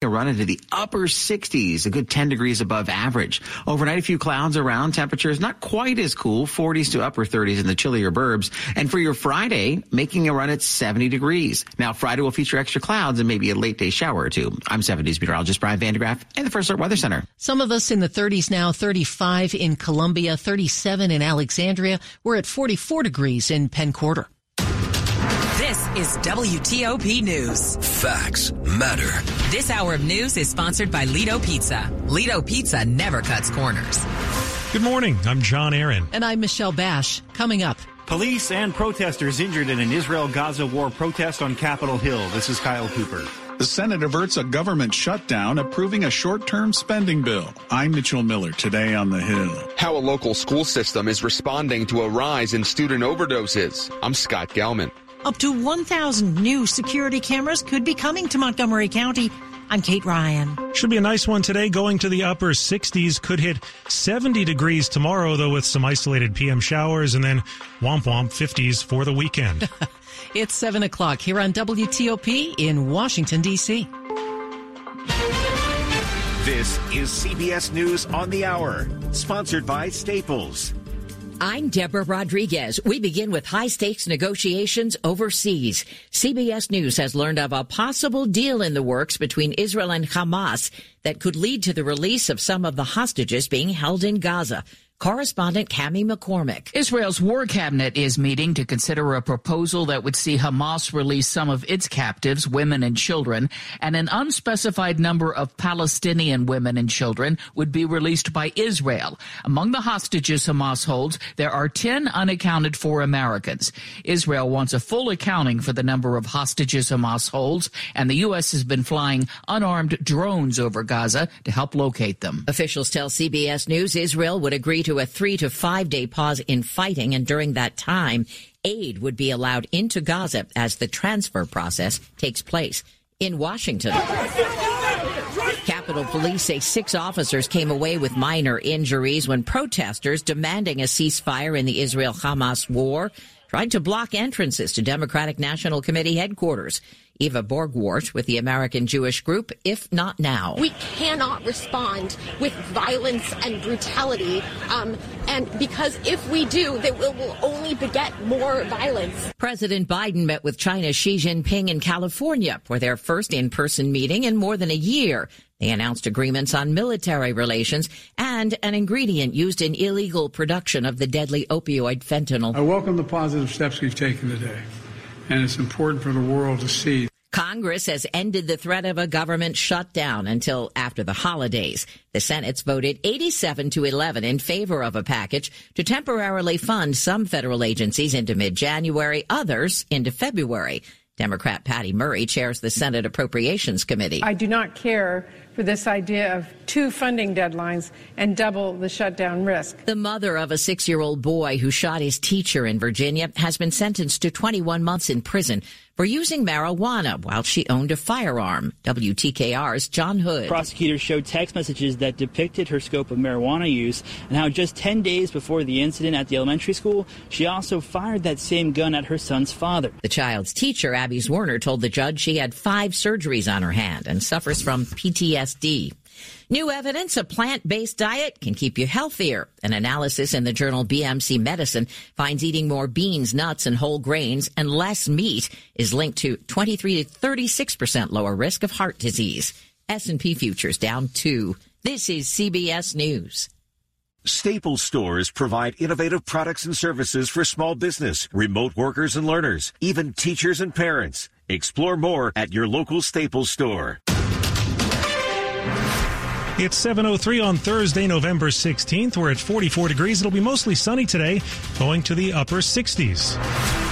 A run into the upper 60s, a good 10 degrees above average. Overnight, a few clouds around. Temperatures not quite as cool, 40s to upper 30s in the chillier burbs. And for your Friday, making a run at 70 degrees. Now, Friday will feature extra clouds and maybe a late day shower or two. I'm 70s meteorologist Brian Van de Graaff and the First Alert Weather Center. Some of us in the 30s now, 35 in Columbia, 37 in Alexandria. We're at 44 degrees in Penn Quarter. This is WTOP News. Facts matter. This hour of news is sponsored by Lido Pizza. Lido Pizza never cuts corners. Good morning. I'm John Aaron. And I'm Michelle Bash. Coming up. Police and protesters injured in an Israel Gaza war protest on Capitol Hill. This is Kyle Cooper. The Senate averts a government shutdown, approving a short term spending bill. I'm Mitchell Miller, today on the Hill. How a local school system is responding to a rise in student overdoses. I'm Scott Gelman. Up to 1,000 new security cameras could be coming to Montgomery County. I'm Kate Ryan. Should be a nice one today, going to the upper 60s. Could hit 70 degrees tomorrow, though, with some isolated PM showers, and then womp womp 50s for the weekend. it's 7 o'clock here on WTOP in Washington, D.C. This is CBS News on the Hour, sponsored by Staples. I'm Deborah Rodriguez. We begin with high stakes negotiations overseas. CBS News has learned of a possible deal in the works between Israel and Hamas that could lead to the release of some of the hostages being held in Gaza. Correspondent Cami McCormick. Israel's war cabinet is meeting to consider a proposal that would see Hamas release some of its captives, women and children, and an unspecified number of Palestinian women and children would be released by Israel. Among the hostages Hamas holds, there are 10 unaccounted for Americans. Israel wants a full accounting for the number of hostages Hamas holds, and the U.S. has been flying unarmed drones over Gaza to help locate them. Officials tell CBS News Israel would agree to a three to five day pause in fighting, and during that time, aid would be allowed into Gaza as the transfer process takes place. In Washington, Capitol Police say six officers came away with minor injuries when protesters demanding a ceasefire in the Israel Hamas war tried to block entrances to Democratic National Committee headquarters. Eva Borgwardt with the American Jewish Group, If Not Now. We cannot respond with violence and brutality. Um, and because if we do, it will, will only beget more violence. President Biden met with China's Xi Jinping in California for their first in person meeting in more than a year. They announced agreements on military relations and an ingredient used in illegal production of the deadly opioid fentanyl. I welcome the positive steps we've taken today, and it's important for the world to see. Congress has ended the threat of a government shutdown until after the holidays. The Senate's voted 87 to 11 in favor of a package to temporarily fund some federal agencies into mid-January, others into February. Democrat Patty Murray chairs the Senate Appropriations Committee. I do not care for this idea of two funding deadlines and double the shutdown risk. The mother of a six year old boy who shot his teacher in Virginia has been sentenced to 21 months in prison for using marijuana while she owned a firearm. WTKR's John Hood. Prosecutors showed text messages that depicted her scope of marijuana use and how just 10 days before the incident at the elementary school, she also fired that same gun at her son's father. The child's teacher, Abby Zwerner, told the judge she had five surgeries on her hand and suffers from PTSD. New evidence a plant-based diet can keep you healthier. An analysis in the journal BMC Medicine finds eating more beans, nuts, and whole grains and less meat is linked to 23 to 36% lower risk of heart disease. S&P futures down 2. This is CBS News. Staples stores provide innovative products and services for small business, remote workers and learners, even teachers and parents. Explore more at your local Staples store. It's 7.03 on Thursday, November 16th. We're at 44 degrees. It'll be mostly sunny today, going to the upper 60s.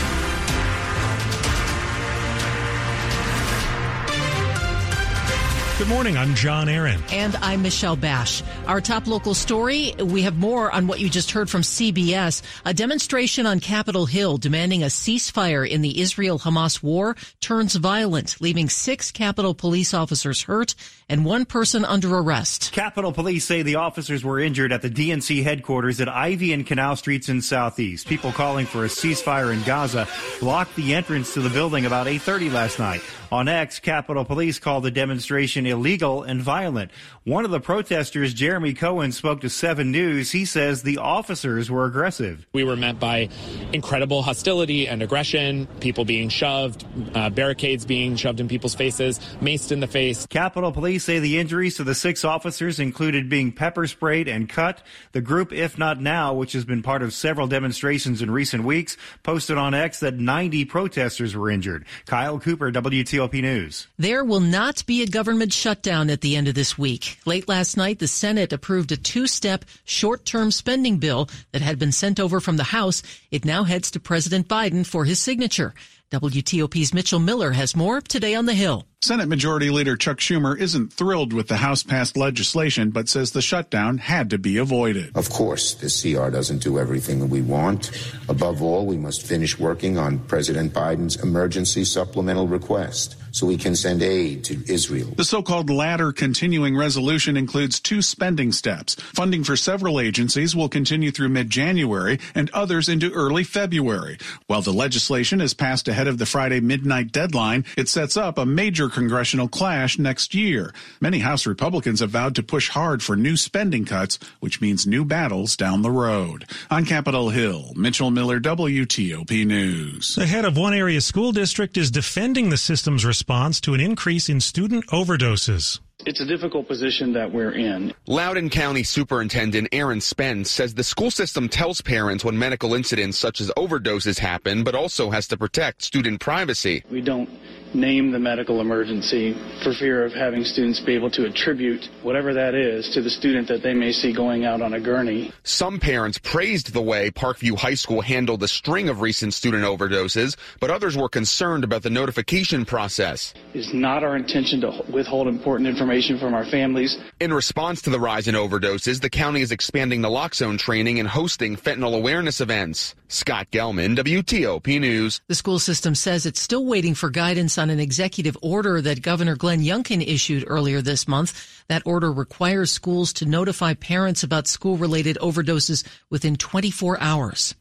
Good morning. I'm John Aaron. And I'm Michelle Bash. Our top local story we have more on what you just heard from CBS. A demonstration on Capitol Hill demanding a ceasefire in the Israel Hamas war turns violent, leaving six Capitol police officers hurt and one person under arrest. Capitol Police say the officers were injured at the DNC headquarters at Ivy and Canal Streets in Southeast. People calling for a ceasefire in Gaza blocked the entrance to the building about 8:30 last night. On X, Capitol Police called the demonstration illegal and violent. One of the protesters, Jeremy Cohen, spoke to 7 News. He says the officers were aggressive. We were met by incredible hostility and aggression, people being shoved, uh, barricades being shoved in people's faces, maced in the face. Capitol Police say the injuries to the six officers included being pepper sprayed and cut. The group If Not Now, which has been part of several demonstrations in recent weeks, posted on X that 90 protesters were injured. Kyle Cooper, WTOP News. There will not be a government shutdown at the end of this week. Late last night, the Senate approved a two-step short-term spending bill that had been sent over from the House. It now heads to President Biden for his signature. WTOP's Mitchell Miller has more today on the Hill. Senate Majority Leader Chuck Schumer isn't thrilled with the House passed legislation, but says the shutdown had to be avoided. Of course, the CR doesn't do everything that we want. Above all, we must finish working on President Biden's emergency supplemental request so we can send aid to Israel. The so-called ladder continuing resolution includes two spending steps. Funding for several agencies will continue through mid-January and others into early February. While the legislation is passed ahead of the Friday midnight deadline, it sets up a major congressional clash next year. Many House Republicans have vowed to push hard for new spending cuts, which means new battles down the road. On Capitol Hill, Mitchell Miller, WTOP News. The head of one area school district is defending the system's response to an increase in student overdoses. It's a difficult position that we're in. Loudoun County Superintendent Aaron Spence says the school system tells parents when medical incidents such as overdoses happen, but also has to protect student privacy. We don't name the medical emergency for fear of having students be able to attribute whatever that is to the student that they may see going out on a gurney. Some parents praised the way Parkview High School handled the string of recent student overdoses, but others were concerned about the notification process. It's not our intention to withhold important information from our families. In response to the rise in overdoses, the county is expanding naloxone training and hosting fentanyl awareness events. Scott Gelman, WTOP News. The school system says it's still waiting for guidance on an executive order that Governor Glenn Youngkin issued earlier this month. That order requires schools to notify parents about school related overdoses within 24 hours.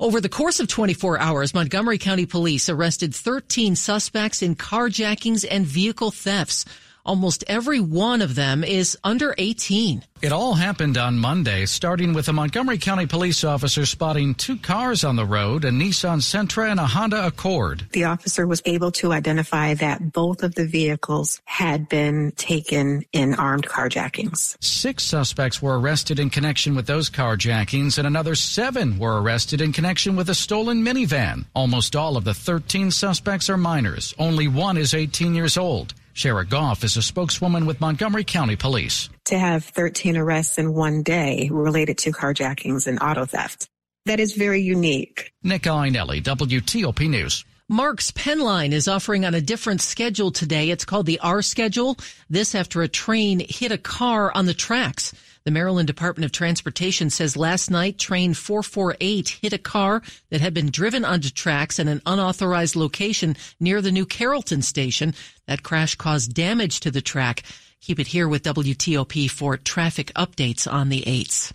Over the course of 24 hours, Montgomery County Police arrested 13 suspects in carjackings and vehicle thefts. Almost every one of them is under 18. It all happened on Monday, starting with a Montgomery County police officer spotting two cars on the road, a Nissan Sentra and a Honda Accord. The officer was able to identify that both of the vehicles had been taken in armed carjackings. Six suspects were arrested in connection with those carjackings, and another seven were arrested in connection with a stolen minivan. Almost all of the 13 suspects are minors. Only one is 18 years old. Shara Goff is a spokeswoman with Montgomery County Police. To have 13 arrests in one day related to carjackings and auto theft, that is very unique. Nick Iannelli, WTOP News. MARC's Penn Line is offering on a different schedule today. It's called the R schedule. This after a train hit a car on the tracks. The Maryland Department of Transportation says last night train 448 hit a car that had been driven onto tracks at an unauthorized location near the New Carrollton station. That crash caused damage to the track. Keep it here with WTOP for traffic updates on the 8s.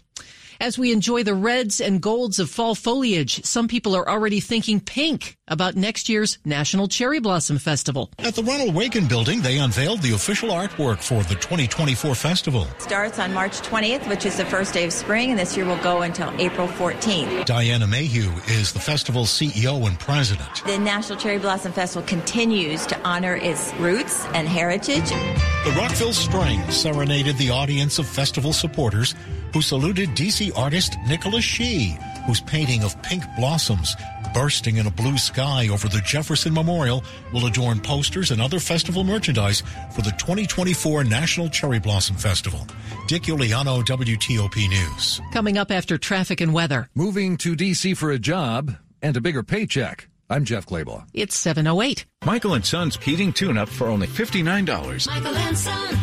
As we enjoy the reds and golds of fall foliage, some people are already thinking pink about next year's National Cherry Blossom Festival. At the Ronald Reagan Building, they unveiled the official artwork for the 2024 festival. Starts on March 20th, which is the first day of spring, and this year will go until April 14th. Diana Mayhew is the festival's CEO and president. The National Cherry Blossom Festival continues to honor its roots and heritage. The Rockville Spring serenaded the audience of festival supporters who saluted DC artist Nicholas Shee, whose painting of pink blossoms bursting in a blue sky over the Jefferson Memorial will adorn posters and other festival merchandise for the 2024 National Cherry Blossom Festival. Dick Uliano, WTOP News. Coming up after traffic and weather. Moving to DC for a job and a bigger paycheck. I'm Jeff Clabaugh. It's 708. Michael and Son's heating tune-up for only $59. Michael and Son.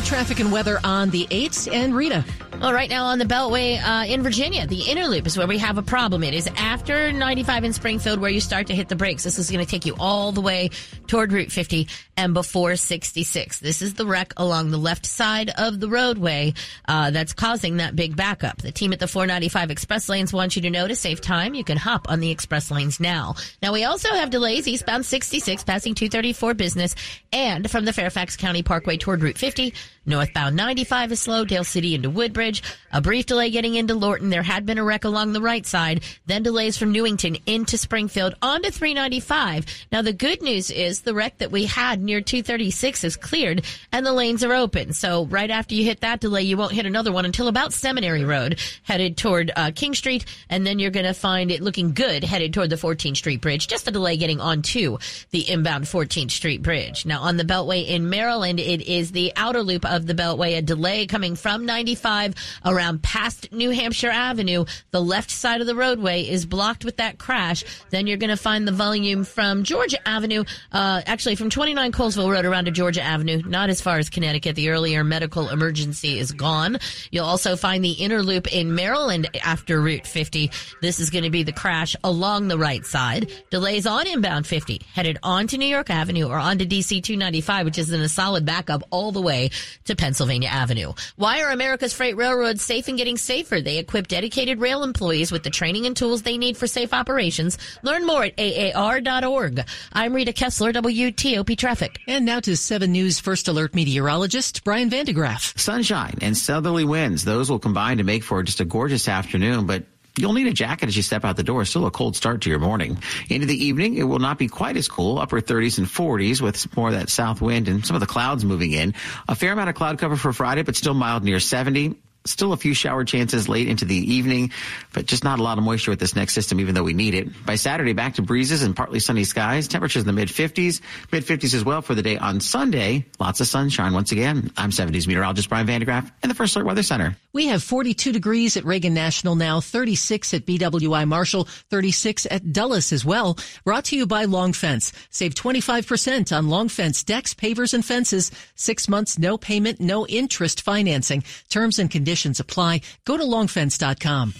Now traffic and weather on the 8s and Rita. Well, right now on the Beltway uh, in Virginia, the inner loop is where we have a problem. It is after 95 in Springfield where you start to hit the brakes. This is going to take you all the way toward Route 50 and before 66. This is the wreck along the left side of the roadway uh, that's causing that big backup. The team at the 495 express lanes wants you to know to save time. You can hop on the express lanes now. Now we also have delays eastbound 66 passing 234 business and from the Fairfax County Parkway toward Route 50. Northbound 95 is slow, Dale City into Woodbridge. A brief delay getting into Lorton. There had been a wreck along the right side. Then delays from Newington into Springfield onto 395. Now the good news is the wreck that we had near 236 is cleared and the lanes are open. So right after you hit that delay, you won't hit another one until about Seminary Road headed toward uh, King Street. And then you're going to find it looking good headed toward the 14th Street Bridge. Just a delay getting onto the inbound 14th Street Bridge. Now on the Beltway in Maryland, it is the outer loop of the Beltway, a delay coming from 95 around past New Hampshire Avenue. The left side of the roadway is blocked with that crash. Then you're going to find the volume from Georgia Avenue, uh, actually from 29 Colesville Road around to Georgia Avenue, not as far as Connecticut. The earlier medical emergency is gone. You'll also find the inner loop in Maryland after Route 50. This is going to be the crash along the right side. Delays on inbound 50 headed onto New York Avenue or onto DC 295, which is in a solid backup all the way to Pennsylvania Avenue. Why are America's freight railroads safe and getting safer? They equip dedicated rail employees with the training and tools they need for safe operations. Learn more at AAR.org. I'm Rita Kessler, WTOP Traffic. And now to 7 News First Alert meteorologist Brian Van de Graaff. Sunshine and southerly winds, those will combine to make for just a gorgeous afternoon, but You'll need a jacket as you step out the door. Still a cold start to your morning. Into the evening, it will not be quite as cool. Upper 30s and 40s with more of that south wind and some of the clouds moving in. A fair amount of cloud cover for Friday, but still mild near 70. Still a few shower chances late into the evening, but just not a lot of moisture with this next system, even though we need it. By Saturday, back to breezes and partly sunny skies. Temperatures in the mid 50s, mid 50s as well for the day on Sunday. Lots of sunshine once again. I'm 70s meteorologist Brian Van de Graaff in the First Alert Weather Center. We have 42 degrees at Reagan National now, 36 at BWI Marshall, 36 at Dulles as well. Brought to you by Long Fence. Save 25% on Long Fence decks, pavers, and fences. Six months, no payment, no interest financing. Terms and conditions Conditions apply. Go to longfence.com.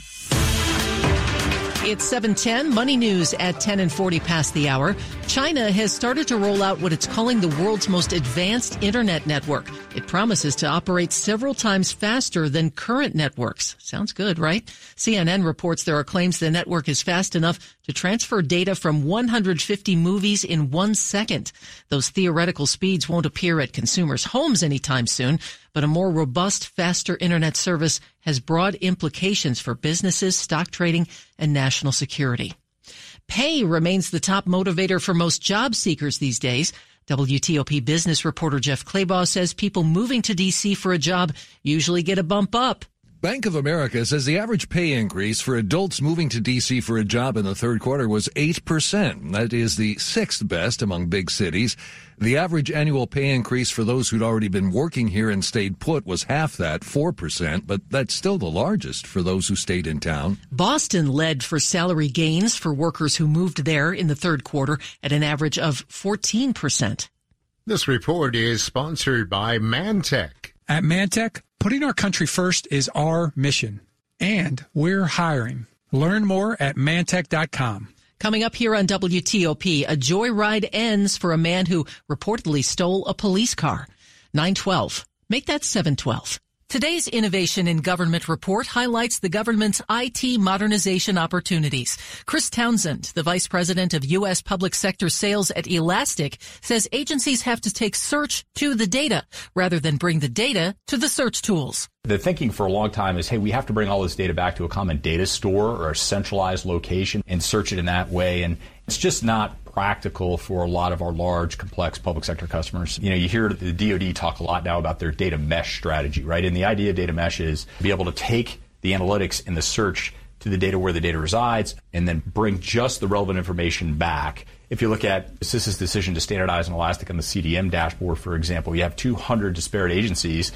It's 710 Money News at 10 and 40 past the hour. China has started to roll out what it's calling the world's most advanced internet network. It promises to operate several times faster than current networks. Sounds good, right? CNN reports there are claims the network is fast enough to transfer data from 150 movies in one second. Those theoretical speeds won't appear at consumers' homes anytime soon, but a more robust, faster internet service has broad implications for businesses, stock trading, and national security. Pay remains the top motivator for most job seekers these days. WTOP business reporter Jeff Clabaugh says people moving to DC for a job usually get a bump up. Bank of America says the average pay increase for adults moving to D.C. for a job in the third quarter was 8%. That is the sixth best among big cities. The average annual pay increase for those who'd already been working here and stayed put was half that, 4%, but that's still the largest for those who stayed in town. Boston led for salary gains for workers who moved there in the third quarter at an average of 14%. This report is sponsored by Mantech. At Mantech, putting our country first is our mission, and we're hiring. Learn more at mantech.com. Coming up here on WTOP, a joyride ends for a man who reportedly stole a police car. 912. Make that 712. Today's Innovation in Government report highlights the government's IT modernization opportunities. Chris Townsend, the vice president of U.S. public sector sales at Elastic, says agencies have to take search to the data rather than bring the data to the search tools. The thinking for a long time is, hey, we have to bring all this data back to a common data store or a centralized location and search it in that way. And it's just not practical for a lot of our large, complex public sector customers. You know, you hear the DoD talk a lot now about their data mesh strategy, right? And the idea of data mesh is be able to take the analytics and the search to the data where the data resides and then bring just the relevant information back. If you look at CISA's decision to standardize an Elastic on the CDM dashboard, for example, you have 200 disparate agencies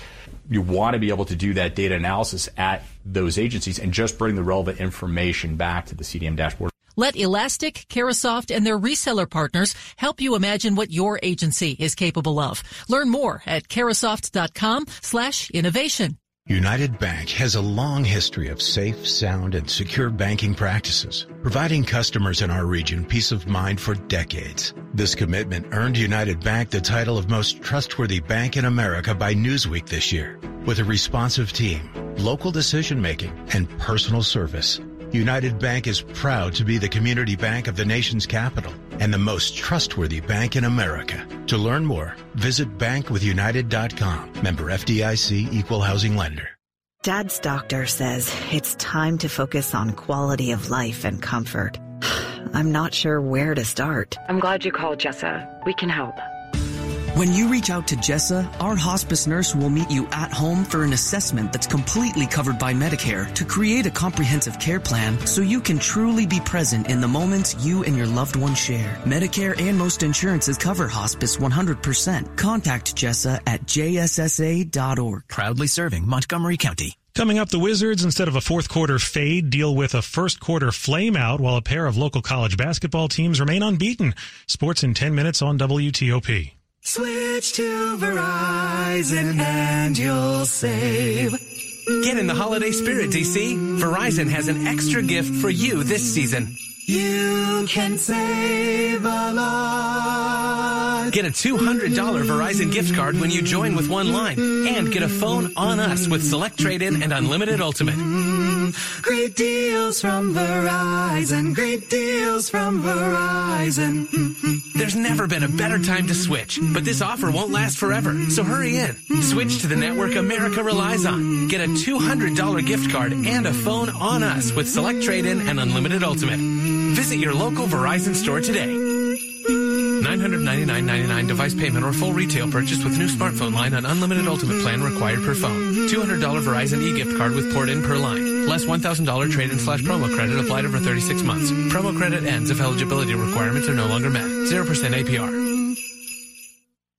You want to be able to do that data analysis at those agencies and just bring the relevant information back to the CDM dashboard. Let Elastic, Carahsoft, and their reseller partners help you imagine what your agency is capable of. Learn more at carahsoft.com slash innovation. United Bank has a long history of safe, sound, and secure banking practices, providing customers in our region peace of mind for decades. This commitment earned United Bank the title of most trustworthy bank in America by Newsweek this year. With a responsive team, local decision making, and personal service, United Bank is proud to be the community bank of the nation's capital and the most trustworthy bank in America. To learn more, visit bankwithunited.com. Member FDIC Equal Housing Lender. Dad's doctor says it's time to focus on quality of life and comfort. I'm not sure where to start. I'm glad you called, Jessa. We can help. When you reach out to Jessa, our hospice nurse will meet you at home for an assessment that's completely covered by Medicare to create a comprehensive care plan so you can truly be present in the moments you and your loved one share. Medicare and most insurances cover hospice 100%. Contact Jessa at jssa.org. Proudly serving Montgomery County. Coming up, the Wizards, instead of a fourth quarter fade, deal with a first quarter flameout while a pair of local college basketball teams remain unbeaten. Sports in 10 minutes on WTOP. Switch to Verizon and you'll save. Get in the holiday spirit, DC. Verizon has an extra gift for you this season. You can save a lot. Get a $200 Verizon gift card when you join with one line and get a phone on us with Select Trade In and Unlimited Ultimate. Great deals from Verizon. Great deals from Verizon. There's never been a better time to switch, but this offer won't last forever. So hurry in. Switch to the network America relies on. Get a $200 gift card and a phone on us with Select Trade In and Unlimited Ultimate. Visit your local Verizon store today. $999.99 device payment or full retail purchase with new smartphone line on unlimited ultimate plan required per phone. $200 Verizon e-gift card with port in per line. Less $1,000 trade-in slash promo credit applied over 36 months. Promo credit ends if eligibility requirements are no longer met. 0% APR.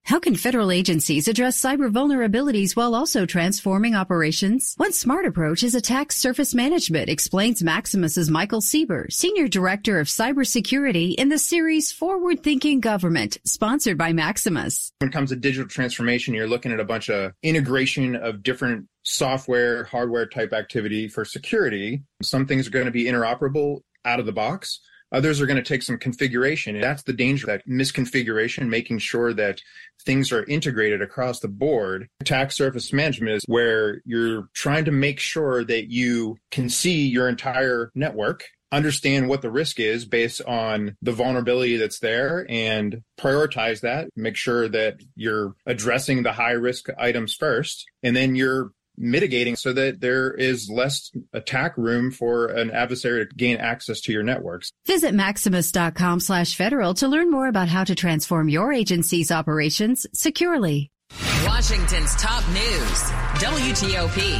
How can federal agencies address cyber vulnerabilities while also transforming operations? One smart approach is attack surface management, explains Maximus's Michael Sieber, Senior Director of Cybersecurity in the series Forward Thinking Government, sponsored by Maximus. When it comes to digital transformation, you're looking at a bunch of integration of different software, hardware type activity for security. Some things are going to be interoperable out of the box. Others are going to take some configuration. And that's the danger, that misconfiguration, making sure that things are integrated across the board. Attack surface management is where you're trying to make sure that you can see your entire network understand what the risk is based on the vulnerability that's there and prioritize that make sure that you're addressing the high risk items first and then you're mitigating so that there is less attack room for an adversary to gain access to your networks. Visit maximus.com slash federal to learn more about how to transform your agency's operations securely. Washington's top news, WTOP.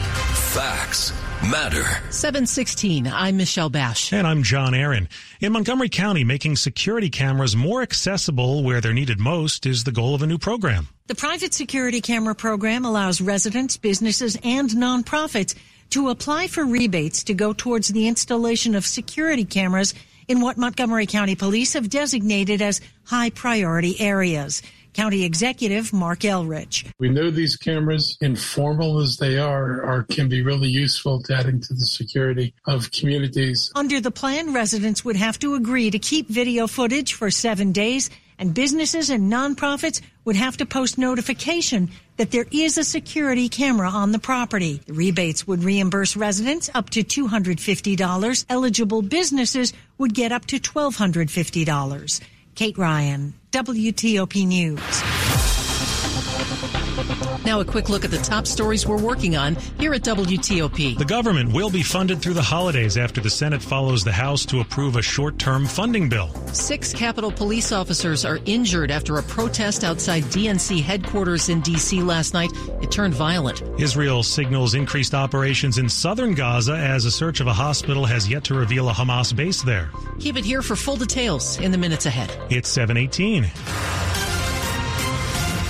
Facts matter. 716, I'm Michelle Bash. And I'm John Aaron. In Montgomery County, making security cameras more accessible where they're needed most is the goal of a new program. The private security camera program allows residents, businesses, and nonprofits to apply for rebates to go towards the installation of security cameras in what Montgomery County Police have designated as high priority areas. County Executive Marc Elrich. We know these cameras, informal as they are, are can be really useful to adding to the security of communities. Under the plan, residents would have to agree to keep video footage for seven days, and businesses and nonprofits would have to post notification that there is a security camera on the property. The rebates would reimburse residents up to $250. Eligible businesses would get up to $1,250. Kate Ryan, WTOP News. Now, a quick look at the top stories we're working on here at WTOP. The government will be funded through the holidays after the Senate follows the House to approve a short term funding bill. Six Capitol police officers are injured after a protest outside DNC headquarters in D.C. last night. It turned violent. Israel signals increased operations in southern Gaza as a search of a hospital has yet to reveal a Hamas base there. Keep it here for full details in the minutes ahead. It's 718.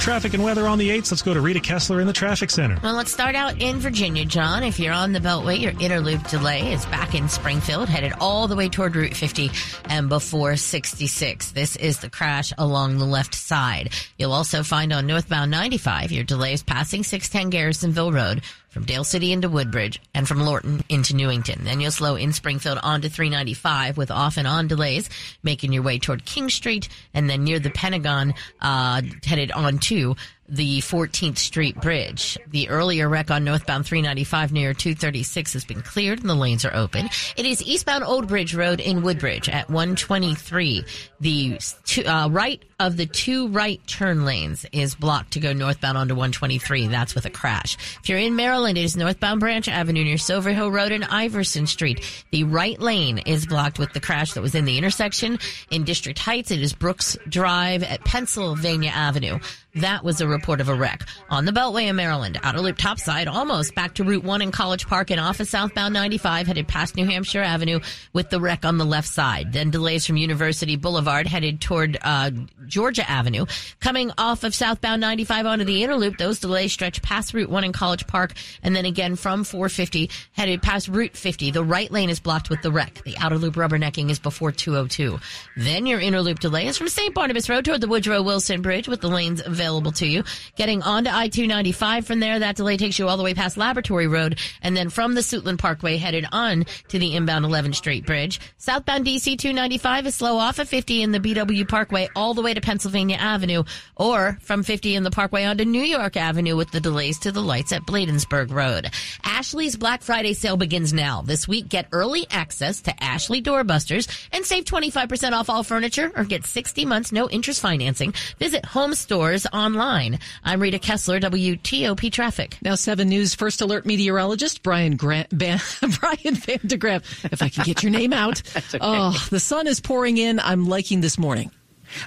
Traffic and weather on the 8th. Let's go to Rita Kessler in the traffic center. Well, let's start out in Virginia, John. If you're on the Beltway, your interloop delay is back in Springfield, headed all the way toward Route 50 and before 66. This is the crash along the left side. You'll also find on northbound 95 your delays passing 610 Garrisonville Road from Dale City into Woodbridge and from Lorton into Newington. Then you'll slow in Springfield onto 395 with off and on delays, making your way toward King Street and then near the Pentagon, uh, headed on to the 14th Street Bridge. The earlier wreck on northbound 395 near 236 has been cleared and the lanes are open. It is eastbound Old Bridge Road in Woodbridge at 123. The two, uh, right of the two right turn lanes is blocked to go northbound onto 123. That's with a crash. If you're in Maryland, it is northbound Branch Avenue near Silver Hill Road and Iverson Street. The right lane is blocked with the crash that was in the intersection. In District Heights, it is Brooks Drive at Pennsylvania Avenue. That was a report of a wreck. On the Beltway in Maryland, outer loop topside, almost back to Route 1 in College Park and off of southbound 95, headed past New Hampshire Avenue with the wreck on the left side. Then delays from University Boulevard headed toward uh, Georgia Avenue. Coming off of southbound 95 onto the inner loop, those delays stretch past Route 1 in College Park and then again from 450 headed past Route 50. The right lane is blocked with the wreck. The outer loop rubbernecking is before 202. Then your inner loop delay is from St. Barnabas Road toward the Woodrow Wilson Bridge with the lanes available available to you. Getting onto I-295 from there, that delay takes you all the way past Laboratory Road, and then from the Suitland Parkway headed on to the inbound 11th Street Bridge. Southbound DC 295 is slow off of 50 in the BW Parkway all the way to Pennsylvania Avenue, or from 50 in the Parkway onto New York Avenue with the delays to the lights at Bladensburg Road. Ashley's Black Friday sale begins now. This week, get early access to Ashley Doorbusters and save 25% off all furniture or get 60 months no interest financing. Visit home stores online. I'm Rita Kessler, WTOP Traffic. Now, 7 News First Alert meteorologist Brian, Grant, Ban- Brian Van de Graaff, if I can get your name out. okay. Oh, the sun is pouring in. I'm liking this morning.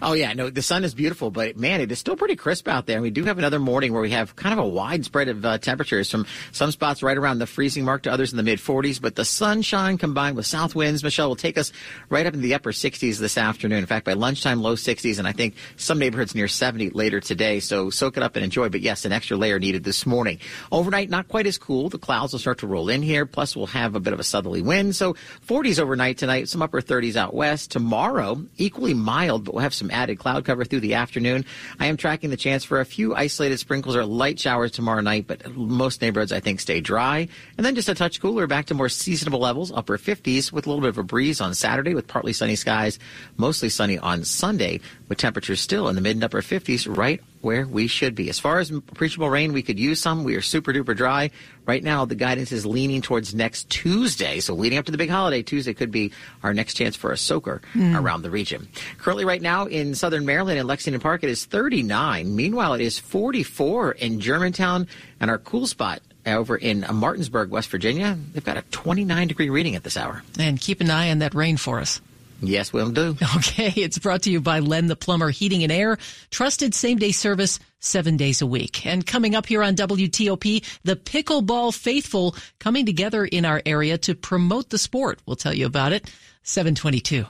Oh yeah, no, the sun is beautiful, but man, it is still pretty crisp out there. And we do have another morning where we have kind of a wide spread of uh, temperatures from some spots right around the freezing mark to others in the mid 40s. But the sunshine combined with south winds, Michelle, will take us right up in the upper 60s this afternoon. In fact, by lunchtime, low 60s, and I think some neighborhoods near 70 later today. So soak it up and enjoy. But yes, an extra layer needed this morning. Overnight, not quite as cool. The clouds will start to roll in here. Plus, we'll have a bit of a southerly wind. So 40s overnight tonight, some upper 30s out west. Tomorrow, equally mild, but we'll have some added cloud cover through the afternoon. I am tracking the chance for a few isolated sprinkles or light showers tomorrow night, but most neighborhoods I think stay dry. And then just a touch cooler back to more seasonable levels, upper 50s with a little bit of a breeze on Saturday with partly sunny skies, mostly sunny on Sunday with temperatures still in the mid and upper 50s right where we should be. As far as appreciable rain, we could use some. We are super duper dry. Right now, the guidance is leaning towards next Tuesday. So leading up to the big holiday, Tuesday could be our next chance for a soaker mm. around the region. Currently right now in southern Maryland and Lexington Park, it is 39. Meanwhile, it is 44 in Germantown and our cool spot over in Martinsburg, West Virginia. They've got a 29 degree reading at this hour. And keep an eye on that rain for us. Yes, we'll do. Okay, it's brought to you by Len the Plumber Heating and Air. Trusted same day service seven days a week. And coming up here on WTOP, the Pickleball Faithful coming together in our area to promote the sport. We'll tell you about it. 722.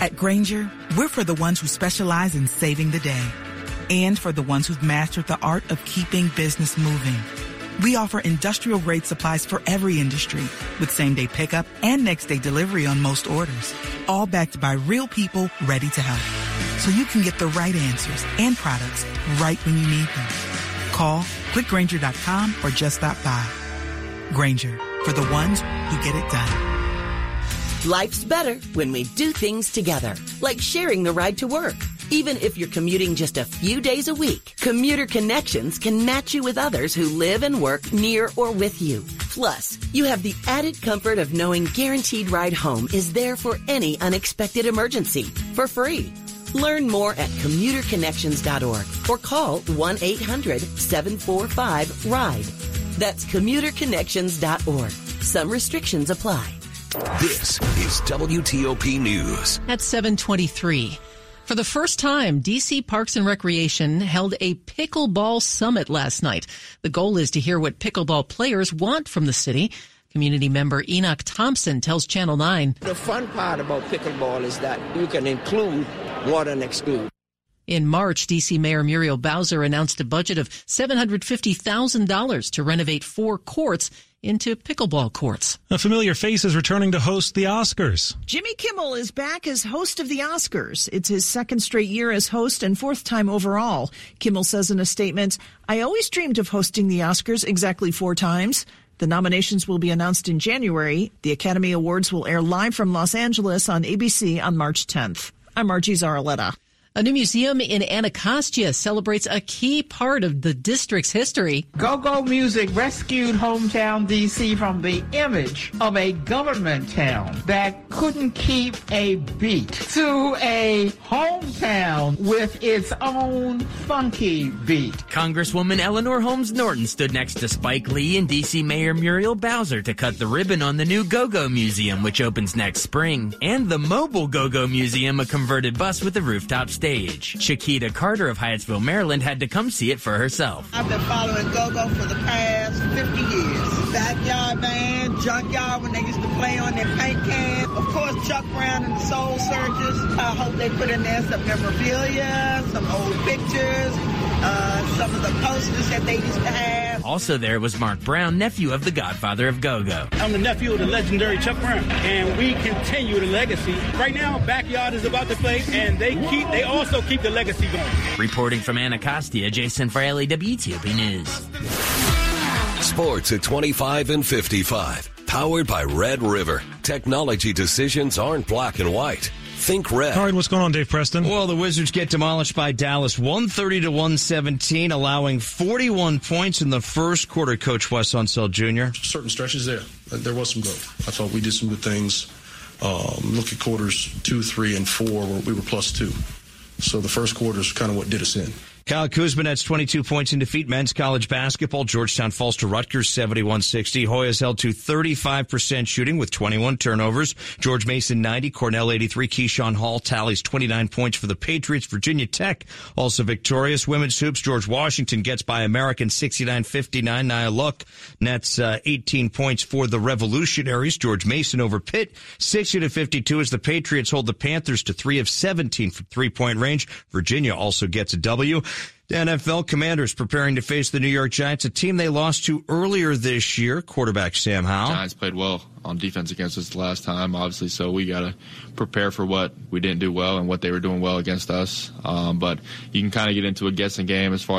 At Grainger, we're for the ones who specialize in saving the day and for the ones who've mastered the art of keeping business moving. We offer industrial grade supplies for every industry with same day pickup and next day delivery on most orders, all backed by real people ready to help. So you can get the right answers and products right when you need them. Call clickgrainger.com or just stop by. Grainger for the ones who get it done. Life's better when we do things together, like sharing the ride to work. Even if you're commuting just a few days a week, Commuter Connections can match you with others who live and work near or with you. Plus, you have the added comfort of knowing Guaranteed Ride Home is there for any unexpected emergency for free. Learn more at commuterconnections.org or call 1-800-745-RIDE. That's commuterconnections.org. Some restrictions apply. This is WTOP News. At 723. For the first time, DC Parks and Recreation held a pickleball summit last night. The goal is to hear what pickleball players want from the city. Community member Enoch Thompson tells Channel 9. The fun part about pickleball is that you can include more than exclude. In March, D.C. Mayor Muriel Bowser announced a budget of $750,000 to renovate four courts into pickleball courts. A familiar face is returning to host the Oscars. Jimmy Kimmel is back as host of the Oscars. It's his second straight year as host and fourth time overall. Kimmel says in a statement, I always dreamed of hosting the Oscars exactly four times. The nominations will be announced in January. The Academy Awards will air live from Los Angeles on ABC on March 10th. I'm Margie Zaraletta. A new museum in Anacostia celebrates a key part of the district's history. Go-Go Music rescued hometown DC from the image of a government town that couldn't keep a beat to a hometown with its own funky beat. Congresswoman Eleanor Holmes Norton stood next to Spike Lee and DC Mayor Muriel Bowser to cut the ribbon on the new Go-Go Museum, which opens next spring, and the mobile Go-Go Museum, a converted bus with a rooftop stage. Chiquita Carter of Hyattsville, Maryland had to come see it for herself. I've been following Go-Go for the past 50 years. Backyard band, junkyard when they used to play on their paint can. Of course, Chuck Brown and the Soul Searchers. I hope they put in there some memorabilia, some old pictures, uh, some of the posters that they used to have. Also there was Mark Brown, nephew of the godfather of Go-Go. I'm the nephew of the legendary Chuck Brown, and we continue the legacy. Right now, Backyard is about to play, and they keep they also keep the legacy going. Reporting from Anacostia, Jason Fraley, WTOP News. Sports at 25 and 55. Powered by Red River. Technology decisions aren't black and white. Think red. All right, what's going on, Dave Preston? Well, the Wizards get demolished by Dallas 130 to 117, allowing 41 points in the first quarter. Coach Wes Unseld Jr. Certain stretches there. There was some growth. I thought we did some good things. Um, look at quarters two, three, and four where we were plus two. So the first quarter is kind of what did us in. Kyle Kuzma nets 22 points in defeat. Men's college basketball. Georgetown falls to Rutgers 71-60. Hoyas held to 35% shooting with 21 turnovers. George Mason 90, Cornell 83. Keyshawn Hall tallies 29 points for the Patriots. Virginia Tech also victorious. Women's hoops. George Washington gets by American 69-59. Nia Luck nets uh, 18 points for the Revolutionaries. George Mason over Pitt 60 to 52 as the Patriots hold the Panthers to 3 of 17 from three-point range. Virginia also gets a W. The NFL Commanders preparing to face the New York Giants, a team they lost to earlier this year. Quarterback Sam Howell. Giants played well on defense against us last time, obviously, so we got to prepare for what we didn't do well and what they were doing well against us. Um, but you can kind of get into a guessing game as far as